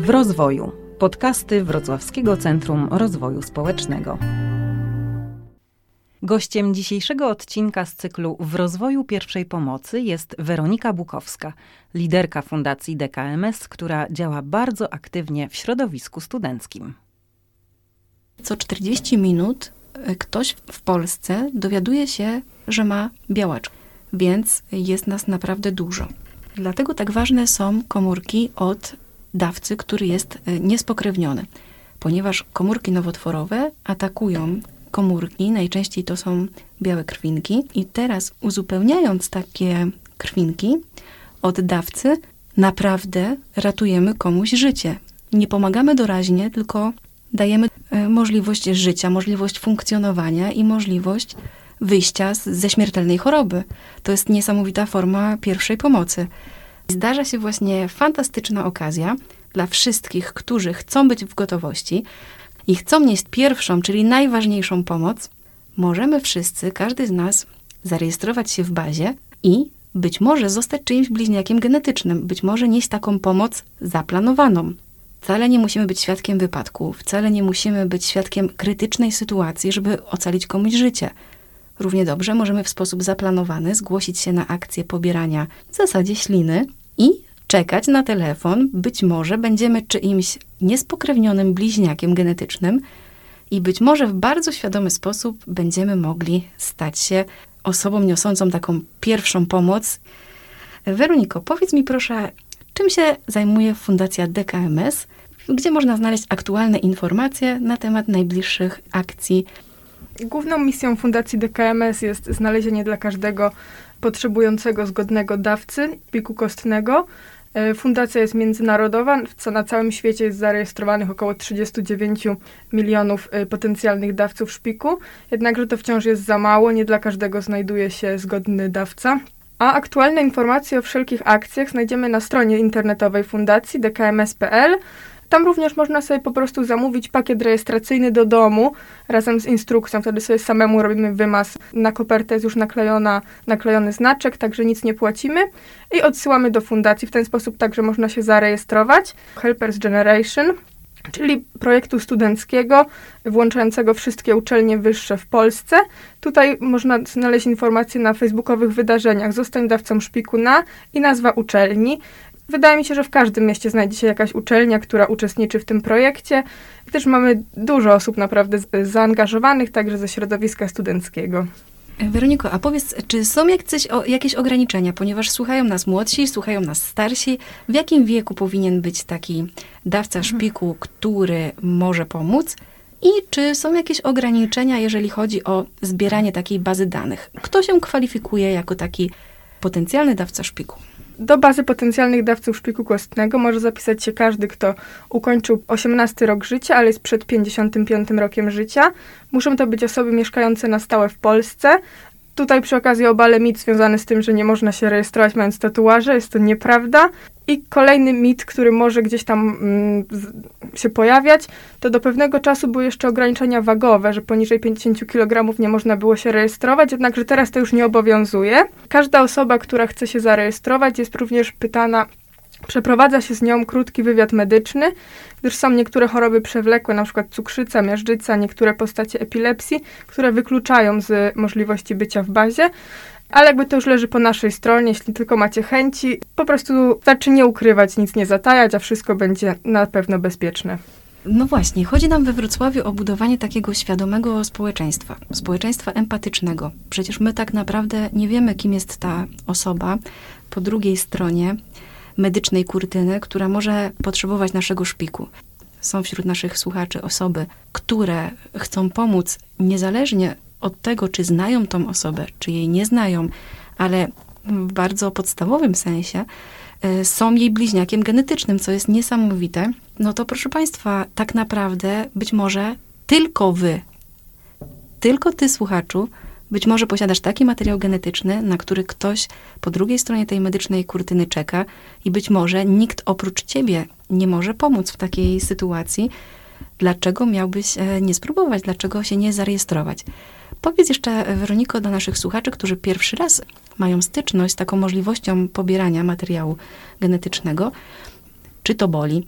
W rozwoju. Podcasty Wrocławskiego Centrum Rozwoju Społecznego. Gościem dzisiejszego odcinka z cyklu W rozwoju pierwszej pomocy jest Weronika Bukowska, liderka Fundacji DKMS, która działa bardzo aktywnie w środowisku studenckim. Co 40 minut e, ktoś w Polsce dowiaduje się, że ma białaczkę, więc jest nas naprawdę dużo. Dlatego tak ważne są komórki od dawcy, który jest e, niespokrewniony, ponieważ komórki nowotworowe atakują komórki, najczęściej to są białe krwinki, i teraz uzupełniając takie krwinki od dawcy, naprawdę ratujemy komuś życie. Nie pomagamy doraźnie, tylko dajemy e, możliwość życia, możliwość funkcjonowania i możliwość wyjścia z, ze śmiertelnej choroby. To jest niesamowita forma pierwszej pomocy. Zdarza się właśnie fantastyczna okazja dla wszystkich, którzy chcą być w gotowości i chcą nieść pierwszą, czyli najważniejszą pomoc. Możemy wszyscy, każdy z nas, zarejestrować się w bazie i być może zostać czyimś bliźniakiem genetycznym, być może nieść taką pomoc zaplanowaną. Wcale nie musimy być świadkiem wypadku, wcale nie musimy być świadkiem krytycznej sytuacji, żeby ocalić komuś życie. Równie dobrze możemy w sposób zaplanowany zgłosić się na akcję pobierania w zasadzie śliny i czekać na telefon. Być może będziemy czyimś niespokrewnionym bliźniakiem genetycznym i być może w bardzo świadomy sposób będziemy mogli stać się osobą niosącą taką pierwszą pomoc. Weroniko, powiedz mi proszę, czym się zajmuje Fundacja DKMS? Gdzie można znaleźć aktualne informacje na temat najbliższych akcji? Główną misją Fundacji DKMS jest znalezienie dla każdego potrzebującego zgodnego dawcy piku kostnego. E, fundacja jest międzynarodowa, co na całym świecie jest zarejestrowanych około 39 milionów e, potencjalnych dawców szpiku, jednakże to wciąż jest za mało, nie dla każdego znajduje się zgodny dawca. A aktualne informacje o wszelkich akcjach znajdziemy na stronie internetowej fundacji dkms.pl. Tam również można sobie po prostu zamówić pakiet rejestracyjny do domu razem z instrukcją. Wtedy sobie samemu robimy wymaz. Na kopertę jest już naklejona, naklejony znaczek, także nic nie płacimy i odsyłamy do fundacji. W ten sposób także można się zarejestrować. Helpers Generation czyli projektu studenckiego włączającego wszystkie uczelnie wyższe w Polsce. Tutaj można znaleźć informacje na facebookowych wydarzeniach. Zostań dawcą szpiku na i nazwa uczelni. Wydaje mi się, że w każdym mieście znajdzie się jakaś uczelnia, która uczestniczy w tym projekcie. I też mamy dużo osób naprawdę zaangażowanych, także ze środowiska studenckiego. Weroniko, a powiedz, czy są jakieś, jakieś ograniczenia, ponieważ słuchają nas młodsi, słuchają nas starsi? W jakim wieku powinien być taki dawca mhm. szpiku, który może pomóc? I czy są jakieś ograniczenia, jeżeli chodzi o zbieranie takiej bazy danych? Kto się kwalifikuje jako taki potencjalny dawca szpiku? Do bazy potencjalnych dawców szpiku kostnego może zapisać się każdy, kto ukończył 18 rok życia, ale jest przed 55 rokiem życia. Muszą to być osoby mieszkające na stałe w Polsce, Tutaj przy okazji obale mit związany z tym, że nie można się rejestrować mając tatuaże, jest to nieprawda. I kolejny mit, który może gdzieś tam mm, się pojawiać, to do pewnego czasu były jeszcze ograniczenia wagowe, że poniżej 50 kg nie można było się rejestrować, jednakże teraz to już nie obowiązuje. Każda osoba, która chce się zarejestrować, jest również pytana, Przeprowadza się z nią krótki wywiad medyczny, gdyż są niektóre choroby przewlekłe, np. cukrzyca, miażdżyca, niektóre postacie epilepsji, które wykluczają z możliwości bycia w bazie. Ale jakby to już leży po naszej stronie, jeśli tylko macie chęci, po prostu wystarczy nie ukrywać, nic nie zatajać, a wszystko będzie na pewno bezpieczne. No właśnie, chodzi nam we Wrocławiu o budowanie takiego świadomego społeczeństwa, społeczeństwa empatycznego. Przecież my tak naprawdę nie wiemy, kim jest ta osoba po drugiej stronie medycznej kurtyny, która może potrzebować naszego szpiku. Są wśród naszych słuchaczy osoby, które chcą pomóc niezależnie od tego, czy znają tą osobę, czy jej nie znają, ale w bardzo podstawowym sensie y, są jej bliźniakiem genetycznym, co jest niesamowite. No to proszę Państwa, tak naprawdę być może tylko Wy, tylko Ty, słuchaczu, być może posiadasz taki materiał genetyczny, na który ktoś po drugiej stronie tej medycznej kurtyny czeka i być może nikt oprócz ciebie nie może pomóc w takiej sytuacji. Dlaczego miałbyś e, nie spróbować? Dlaczego się nie zarejestrować? Powiedz jeszcze, e, Weroniko, do naszych słuchaczy, którzy pierwszy raz mają styczność z taką możliwością pobierania materiału genetycznego, czy to boli,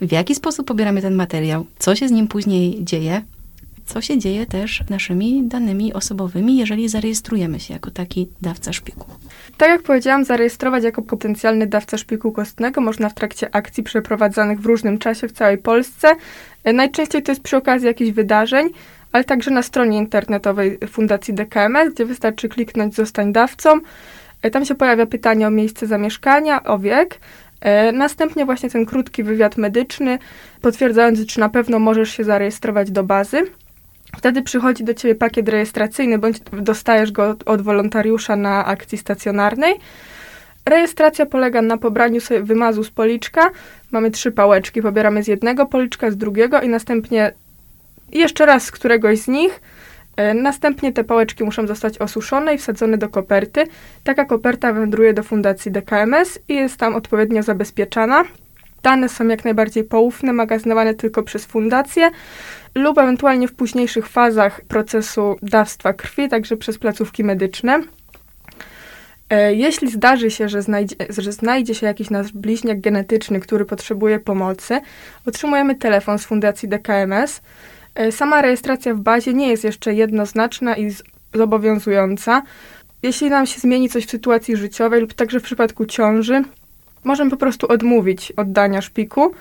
w jaki sposób pobieramy ten materiał, co się z nim później dzieje, co się dzieje też naszymi danymi osobowymi, jeżeli zarejestrujemy się jako taki dawca szpiku. Tak jak powiedziałam, zarejestrować jako potencjalny dawca szpiku kostnego można w trakcie akcji przeprowadzanych w różnym czasie w całej Polsce. E, najczęściej to jest przy okazji jakichś wydarzeń, ale także na stronie internetowej Fundacji DKMS, gdzie wystarczy kliknąć Zostań dawcą. E, tam się pojawia pytanie o miejsce zamieszkania, o wiek. E, następnie właśnie ten krótki wywiad medyczny, potwierdzający, czy na pewno możesz się zarejestrować do bazy. Wtedy przychodzi do ciebie pakiet rejestracyjny, bądź dostajesz go od, od wolontariusza na akcji stacjonarnej. Rejestracja polega na pobraniu sobie wymazu z policzka. Mamy trzy pałeczki, pobieramy z jednego policzka, z drugiego i następnie jeszcze raz z któregoś z nich. E, następnie te pałeczki muszą zostać osuszone i wsadzone do koperty. Taka koperta wędruje do fundacji DKMS i jest tam odpowiednio zabezpieczana. Dane są jak najbardziej poufne, magazynowane tylko przez fundację lub ewentualnie w późniejszych fazach procesu dawstwa krwi, także przez placówki medyczne. E, jeśli zdarzy się, że znajdzie, że znajdzie się jakiś nasz bliźniak genetyczny, który potrzebuje pomocy, otrzymujemy telefon z Fundacji DKMS. E, sama rejestracja w bazie nie jest jeszcze jednoznaczna i zobowiązująca. Jeśli nam się zmieni coś w sytuacji życiowej lub także w przypadku ciąży, możemy po prostu odmówić oddania szpiku.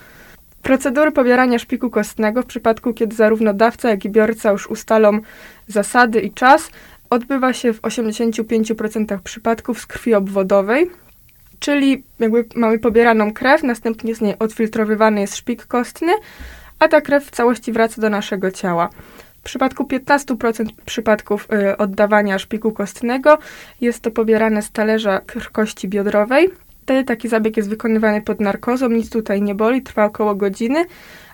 Procedury pobierania szpiku kostnego w przypadku, kiedy zarówno dawca, jak i biorca już ustalą zasady i czas, odbywa się w 85% przypadków z krwi obwodowej, czyli jakby mamy pobieraną krew, następnie z niej odfiltrowywany jest szpik kostny, a ta krew w całości wraca do naszego ciała. W przypadku 15% przypadków y, oddawania szpiku kostnego jest to pobierane z talerza kości biodrowej, Wtedy taki zabieg jest wykonywany pod narkozą, nic tutaj nie boli, trwa około godziny,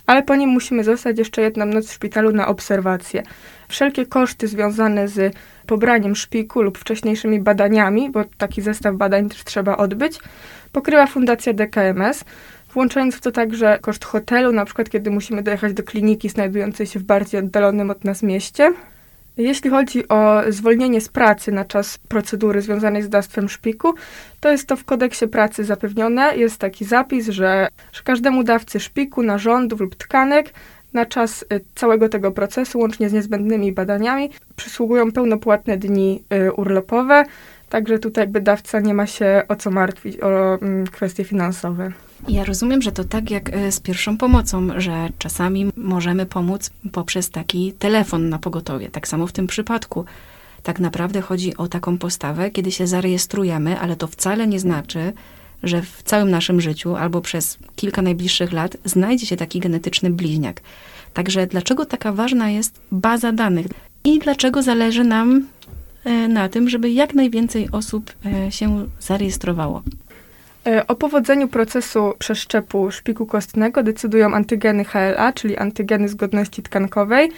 ale po nim musimy zostać jeszcze jedną noc w szpitalu na obserwację. Wszelkie koszty związane z pobraniem szpiku lub wcześniejszymi badaniami, bo taki zestaw badań też trzeba odbyć, pokrywa Fundacja DKMS, włączając w to także koszt hotelu, na przykład kiedy musimy dojechać do kliniki znajdującej się w bardziej oddalonym od nas mieście. Jeśli chodzi o zwolnienie z pracy na czas procedury związanej z dawstwem szpiku, to jest to w kodeksie pracy zapewnione. Jest taki zapis, że, że każdemu dawcy szpiku, narządów lub tkanek na czas y, całego tego procesu, łącznie z niezbędnymi badaniami, przysługują pełnopłatne dni y, urlopowe. Także tutaj jakby dawca nie ma się o co martwić, o mm, kwestie finansowe. Ja rozumiem, że to tak jak e, z pierwszą pomocą, że czasami możemy pomóc poprzez taki telefon na pogotowie. Tak samo w tym przypadku. Tak naprawdę chodzi o taką postawę, kiedy się zarejestrujemy, ale to wcale nie znaczy, że w całym naszym życiu albo przez kilka najbliższych lat znajdzie się taki genetyczny bliźniak. Także dlaczego taka ważna jest baza danych i dlaczego zależy nam na tym, żeby jak najwięcej osób e, się zarejestrowało? E, o powodzeniu procesu przeszczepu szpiku kostnego decydują antygeny HLA, czyli antygeny zgodności tkankowej.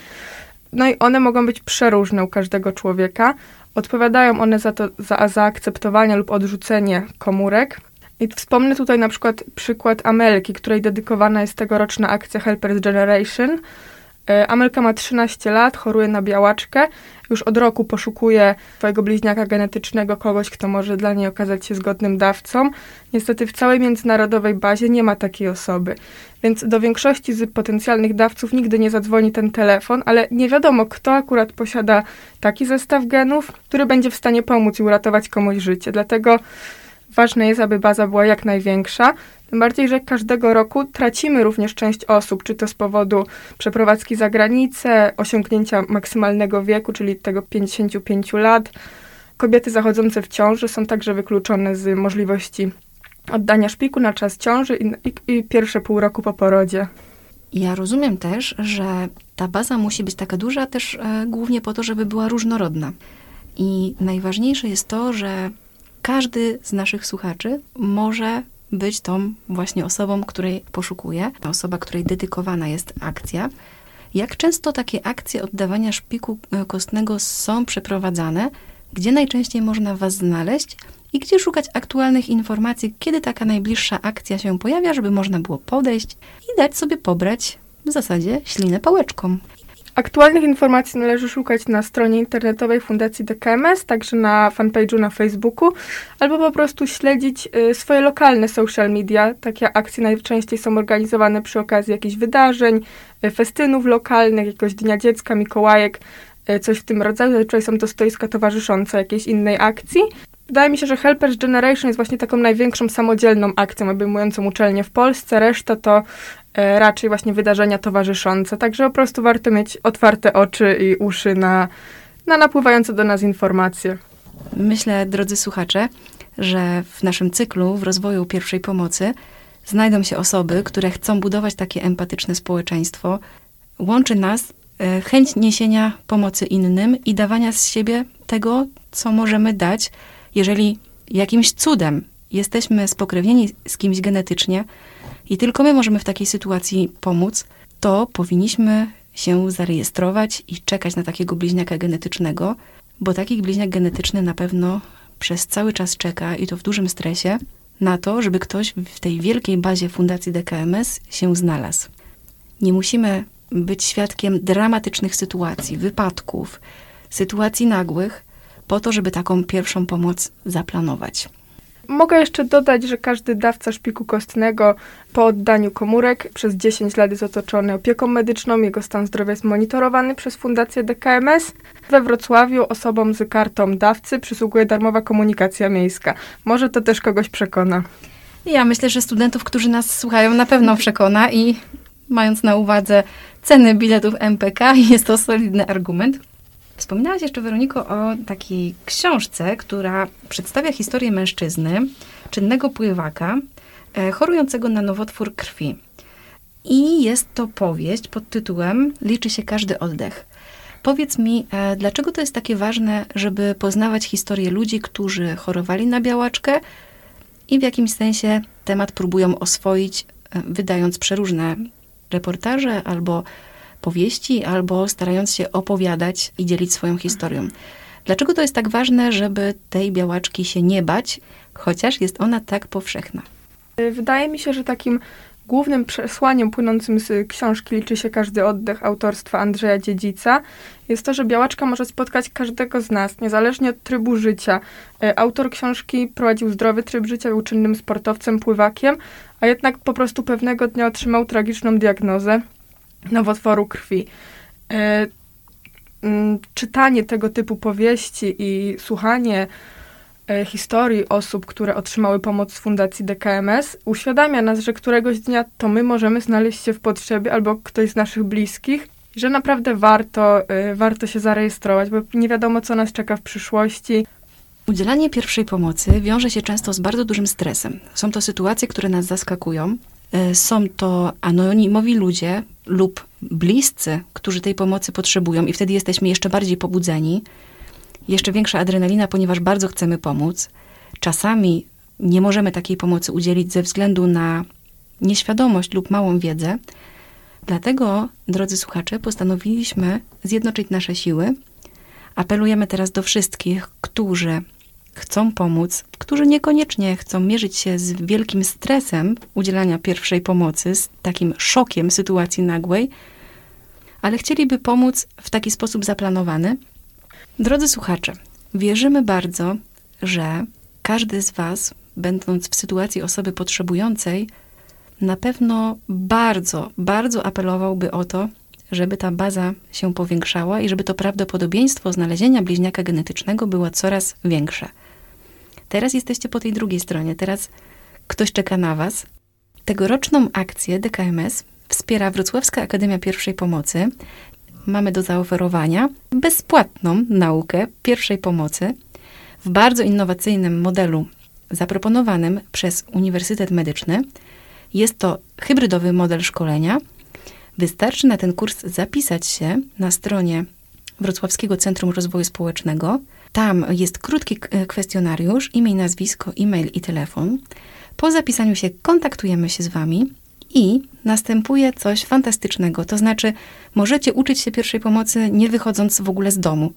No i one mogą być przeróżne u każdego człowieka. Odpowiadają one za to za zaakceptowanie lub odrzucenie komórek. I wspomnę tutaj na przykład przykład Amelki, której dedykowana jest tegoroczna akcja Helpers Generation. E, Amelka ma 13 lat, choruje na białaczkę. Już od roku poszukuje swojego bliźniaka genetycznego, kogoś, kto może dla niej okazać się zgodnym dawcą. Niestety w całej międzynarodowej bazie nie ma takiej osoby. Więc do większości z potencjalnych dawców nigdy nie zadzwoni ten telefon, ale nie wiadomo, kto akurat posiada taki zestaw genów, który będzie w stanie pomóc i uratować komuś życie. Dlatego ważne jest, aby baza była jak największa. Tym bardziej, że każdego roku tracimy również część osób, czy to z powodu przeprowadzki za granicę, osiągnięcia maksymalnego wieku, czyli tego 55 lat. Kobiety zachodzące w ciąży są także wykluczone z możliwości oddania szpiku na czas ciąży i, i, i pierwsze pół roku po porodzie. Ja rozumiem też, że ta baza musi być taka duża też e, głównie po to, żeby była różnorodna. I najważniejsze jest to, że każdy z naszych słuchaczy może być tą właśnie osobą, której poszukuje, ta osoba, której dedykowana jest akcja. Jak często takie akcje oddawania szpiku e, kostnego są przeprowadzane? Gdzie najczęściej można Was znaleźć? I gdzie szukać aktualnych informacji, kiedy taka najbliższa akcja się pojawia, żeby można było podejść i dać sobie pobrać w zasadzie ślinę pałeczką. Aktualnych informacji należy szukać na stronie internetowej Fundacji DKMS, także na fanpage'u na Facebooku, albo po prostu śledzić y, swoje lokalne social media. Takie akcje najczęściej są organizowane przy okazji jakichś wydarzeń, y, festynów lokalnych, jakiegoś Dnia Dziecka, Mikołajek, y, coś w tym rodzaju. Zazwyczaj są to stoiska towarzyszące jakiejś innej akcji. Wydaje mi się, że Helpers Generation jest właśnie taką największą samodzielną akcją obejmującą uczelnię w Polsce. Reszta to e, raczej właśnie wydarzenia towarzyszące. Także po prostu warto mieć otwarte oczy i uszy na, na napływające do nas informacje. Myślę, drodzy słuchacze, że w naszym cyklu w rozwoju pierwszej pomocy znajdą się osoby, które chcą budować takie empatyczne społeczeństwo. Łączy nas e, chęć niesienia pomocy innym i dawania z siebie tego, co możemy dać jeżeli jakimś cudem jesteśmy spokrewnieni z kimś genetycznie i tylko my możemy w takiej sytuacji pomóc, to powinniśmy się zarejestrować i czekać na takiego bliźniaka genetycznego, bo taki bliźniak genetyczny na pewno przez cały czas czeka i to w dużym stresie na to, żeby ktoś w tej wielkiej bazie Fundacji DKMS się znalazł. Nie musimy być świadkiem dramatycznych sytuacji, wypadków, sytuacji nagłych, po to, żeby taką pierwszą pomoc zaplanować. Mogę jeszcze dodać, że każdy dawca szpiku kostnego po oddaniu komórek przez 10 lat jest otoczony opieką medyczną. Jego stan zdrowia jest monitorowany przez Fundację DKMS. We Wrocławiu osobom z kartą dawcy przysługuje darmowa komunikacja miejska. Może to też kogoś przekona. Ja myślę, że studentów, którzy nas słuchają, na pewno przekona i mając na uwadze ceny biletów MPK, jest to solidny argument. Wspominałaś jeszcze, Weroniko, o takiej książce, która przedstawia historię mężczyzny, czynnego pływaka, e, chorującego na nowotwór krwi. I jest to powieść pod tytułem Liczy się każdy oddech. Powiedz mi, e, dlaczego to jest takie ważne, żeby poznawać historię ludzi, którzy chorowali na białaczkę i w jakimś sensie temat próbują oswoić, e, wydając przeróżne reportaże albo powieści albo starając się opowiadać i dzielić swoją historią. Dlaczego to jest tak ważne, żeby tej białaczki się nie bać, chociaż jest ona tak powszechna? Wydaje mi się, że takim głównym przesłaniem płynącym z książki Liczy się każdy oddech autorstwa Andrzeja Dziedzica jest to, że białaczka może spotkać każdego z nas, niezależnie od trybu życia. E, autor książki prowadził zdrowy tryb życia, był czynnym sportowcem, pływakiem, a jednak po prostu pewnego dnia otrzymał tragiczną diagnozę nowotworu krwi. E, czytanie tego typu powieści i słuchanie e, historii osób, które otrzymały pomoc z Fundacji DKMS, uświadamia nas, że któregoś dnia to my możemy znaleźć się w potrzebie albo ktoś z naszych bliskich, że naprawdę warto, e, warto się zarejestrować, bo nie wiadomo, co nas czeka w przyszłości. Udzielanie pierwszej pomocy wiąże się często z bardzo dużym stresem. Są to sytuacje, które nas zaskakują. Są to anonimowi ludzie, lub bliscy, którzy tej pomocy potrzebują, i wtedy jesteśmy jeszcze bardziej pobudzeni, jeszcze większa adrenalina, ponieważ bardzo chcemy pomóc. Czasami nie możemy takiej pomocy udzielić ze względu na nieświadomość lub małą wiedzę. Dlatego, drodzy słuchacze, postanowiliśmy zjednoczyć nasze siły. Apelujemy teraz do wszystkich, którzy chcą pomóc, którzy niekoniecznie chcą mierzyć się z wielkim stresem udzielania pierwszej pomocy, z takim szokiem sytuacji nagłej, ale chcieliby pomóc w taki sposób zaplanowany. Drodzy słuchacze, wierzymy bardzo, że każdy z Was, będąc w sytuacji osoby potrzebującej, na pewno bardzo, bardzo apelowałby o to, żeby ta baza się powiększała i żeby to prawdopodobieństwo znalezienia bliźniaka genetycznego było coraz większe. Teraz jesteście po tej drugiej stronie, teraz ktoś czeka na Was. Tegoroczną akcję DKMS wspiera Wrocławska Akademia Pierwszej Pomocy. Mamy do zaoferowania bezpłatną naukę pierwszej pomocy w bardzo innowacyjnym modelu zaproponowanym przez Uniwersytet Medyczny. Jest to hybrydowy model szkolenia. Wystarczy na ten kurs zapisać się na stronie Wrocławskiego Centrum Rozwoju Społecznego tam jest krótki kwestionariusz, imię, nazwisko, e-mail i telefon. Po zapisaniu się kontaktujemy się z Wami i następuje coś fantastycznego. To znaczy, możecie uczyć się pierwszej pomocy nie wychodząc w ogóle z domu.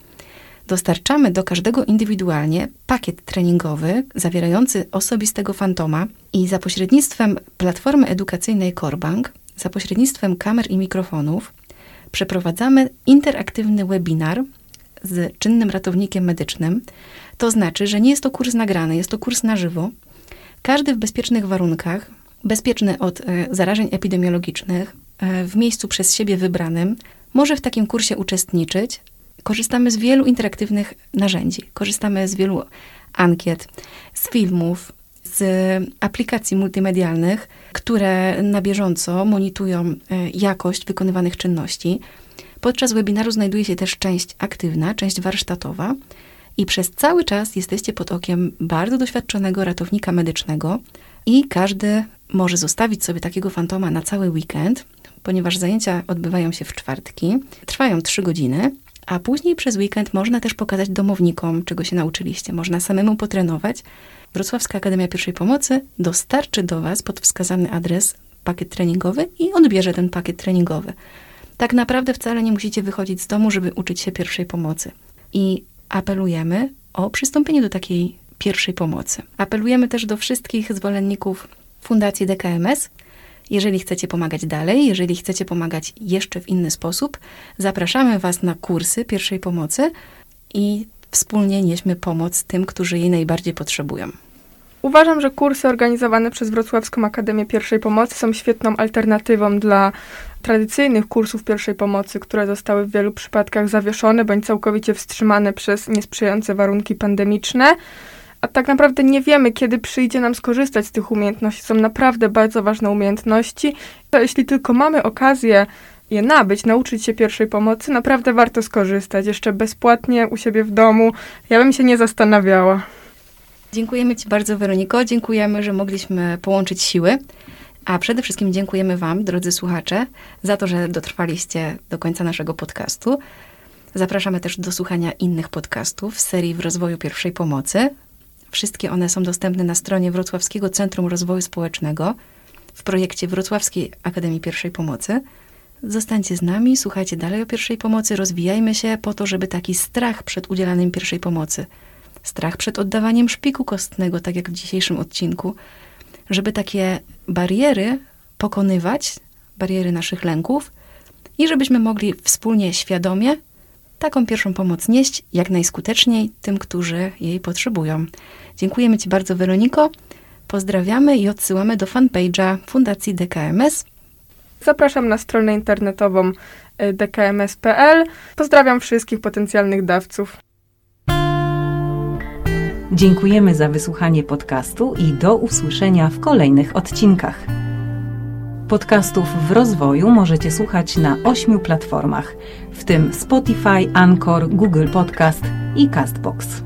Dostarczamy do każdego indywidualnie pakiet treningowy zawierający osobistego fantoma i za pośrednictwem platformy edukacyjnej Corbank, za pośrednictwem kamer i mikrofonów, przeprowadzamy interaktywny webinar z czynnym ratownikiem medycznym. To znaczy, że nie jest to kurs nagrany, jest to kurs na żywo. Każdy w bezpiecznych warunkach, bezpieczny od e, zarażeń epidemiologicznych, e, w miejscu przez siebie wybranym, może w takim kursie uczestniczyć. Korzystamy z wielu interaktywnych narzędzi. Korzystamy z wielu ankiet, z filmów, z aplikacji multimedialnych, które na bieżąco monitorują e, jakość wykonywanych czynności. Podczas webinaru znajduje się też część aktywna, część warsztatowa i przez cały czas jesteście pod okiem bardzo doświadczonego ratownika medycznego i każdy może zostawić sobie takiego fantoma na cały weekend, ponieważ zajęcia odbywają się w czwartki, trwają trzy godziny, a później przez weekend można też pokazać domownikom, czego się nauczyliście. Można samemu potrenować. Wrocławska Akademia Pierwszej Pomocy dostarczy do Was pod wskazany adres pakiet treningowy i odbierze ten pakiet treningowy. Tak naprawdę wcale nie musicie wychodzić z domu, żeby uczyć się pierwszej pomocy. I apelujemy o przystąpienie do takiej pierwszej pomocy. Apelujemy też do wszystkich zwolenników Fundacji DKMS. Jeżeli chcecie pomagać dalej, jeżeli chcecie pomagać jeszcze w inny sposób, zapraszamy Was na kursy pierwszej pomocy i wspólnie nieśmy pomoc tym, którzy jej najbardziej potrzebują. Uważam, że kursy organizowane przez Wrocławską Akademię Pierwszej Pomocy są świetną alternatywą dla tradycyjnych kursów pierwszej pomocy, które zostały w wielu przypadkach zawieszone bądź całkowicie wstrzymane przez niesprzyjające warunki pandemiczne. A tak naprawdę nie wiemy, kiedy przyjdzie nam skorzystać z tych umiejętności. Są naprawdę bardzo ważne umiejętności. To jeśli tylko mamy okazję je nabyć, nauczyć się pierwszej pomocy, naprawdę warto skorzystać. Jeszcze bezpłatnie u siebie w domu. Ja bym się nie zastanawiała. Dziękujemy Ci bardzo, Weroniko. Dziękujemy, że mogliśmy połączyć siły. A przede wszystkim dziękujemy Wam, drodzy słuchacze, za to, że dotrwaliście do końca naszego podcastu. Zapraszamy też do słuchania innych podcastów z serii w rozwoju pierwszej pomocy. Wszystkie one są dostępne na stronie Wrocławskiego Centrum Rozwoju Społecznego w projekcie Wrocławskiej Akademii Pierwszej Pomocy. Zostańcie z nami, słuchajcie dalej o pierwszej pomocy, rozwijajmy się po to, żeby taki strach przed udzielaniem pierwszej pomocy, strach przed oddawaniem szpiku kostnego, tak jak w dzisiejszym odcinku, żeby takie bariery pokonywać, bariery naszych lęków i żebyśmy mogli wspólnie, świadomie taką pierwszą pomoc nieść jak najskuteczniej tym, którzy jej potrzebują. Dziękujemy Ci bardzo, Weroniko. Pozdrawiamy i odsyłamy do fanpage'a Fundacji DKMS. Zapraszam na stronę internetową y, dkms.pl. Pozdrawiam wszystkich potencjalnych dawców. Dziękujemy za wysłuchanie podcastu i do usłyszenia w kolejnych odcinkach. Podcastów w rozwoju możecie słuchać na ośmiu platformach, w tym Spotify, Anchor, Google Podcast i Castbox.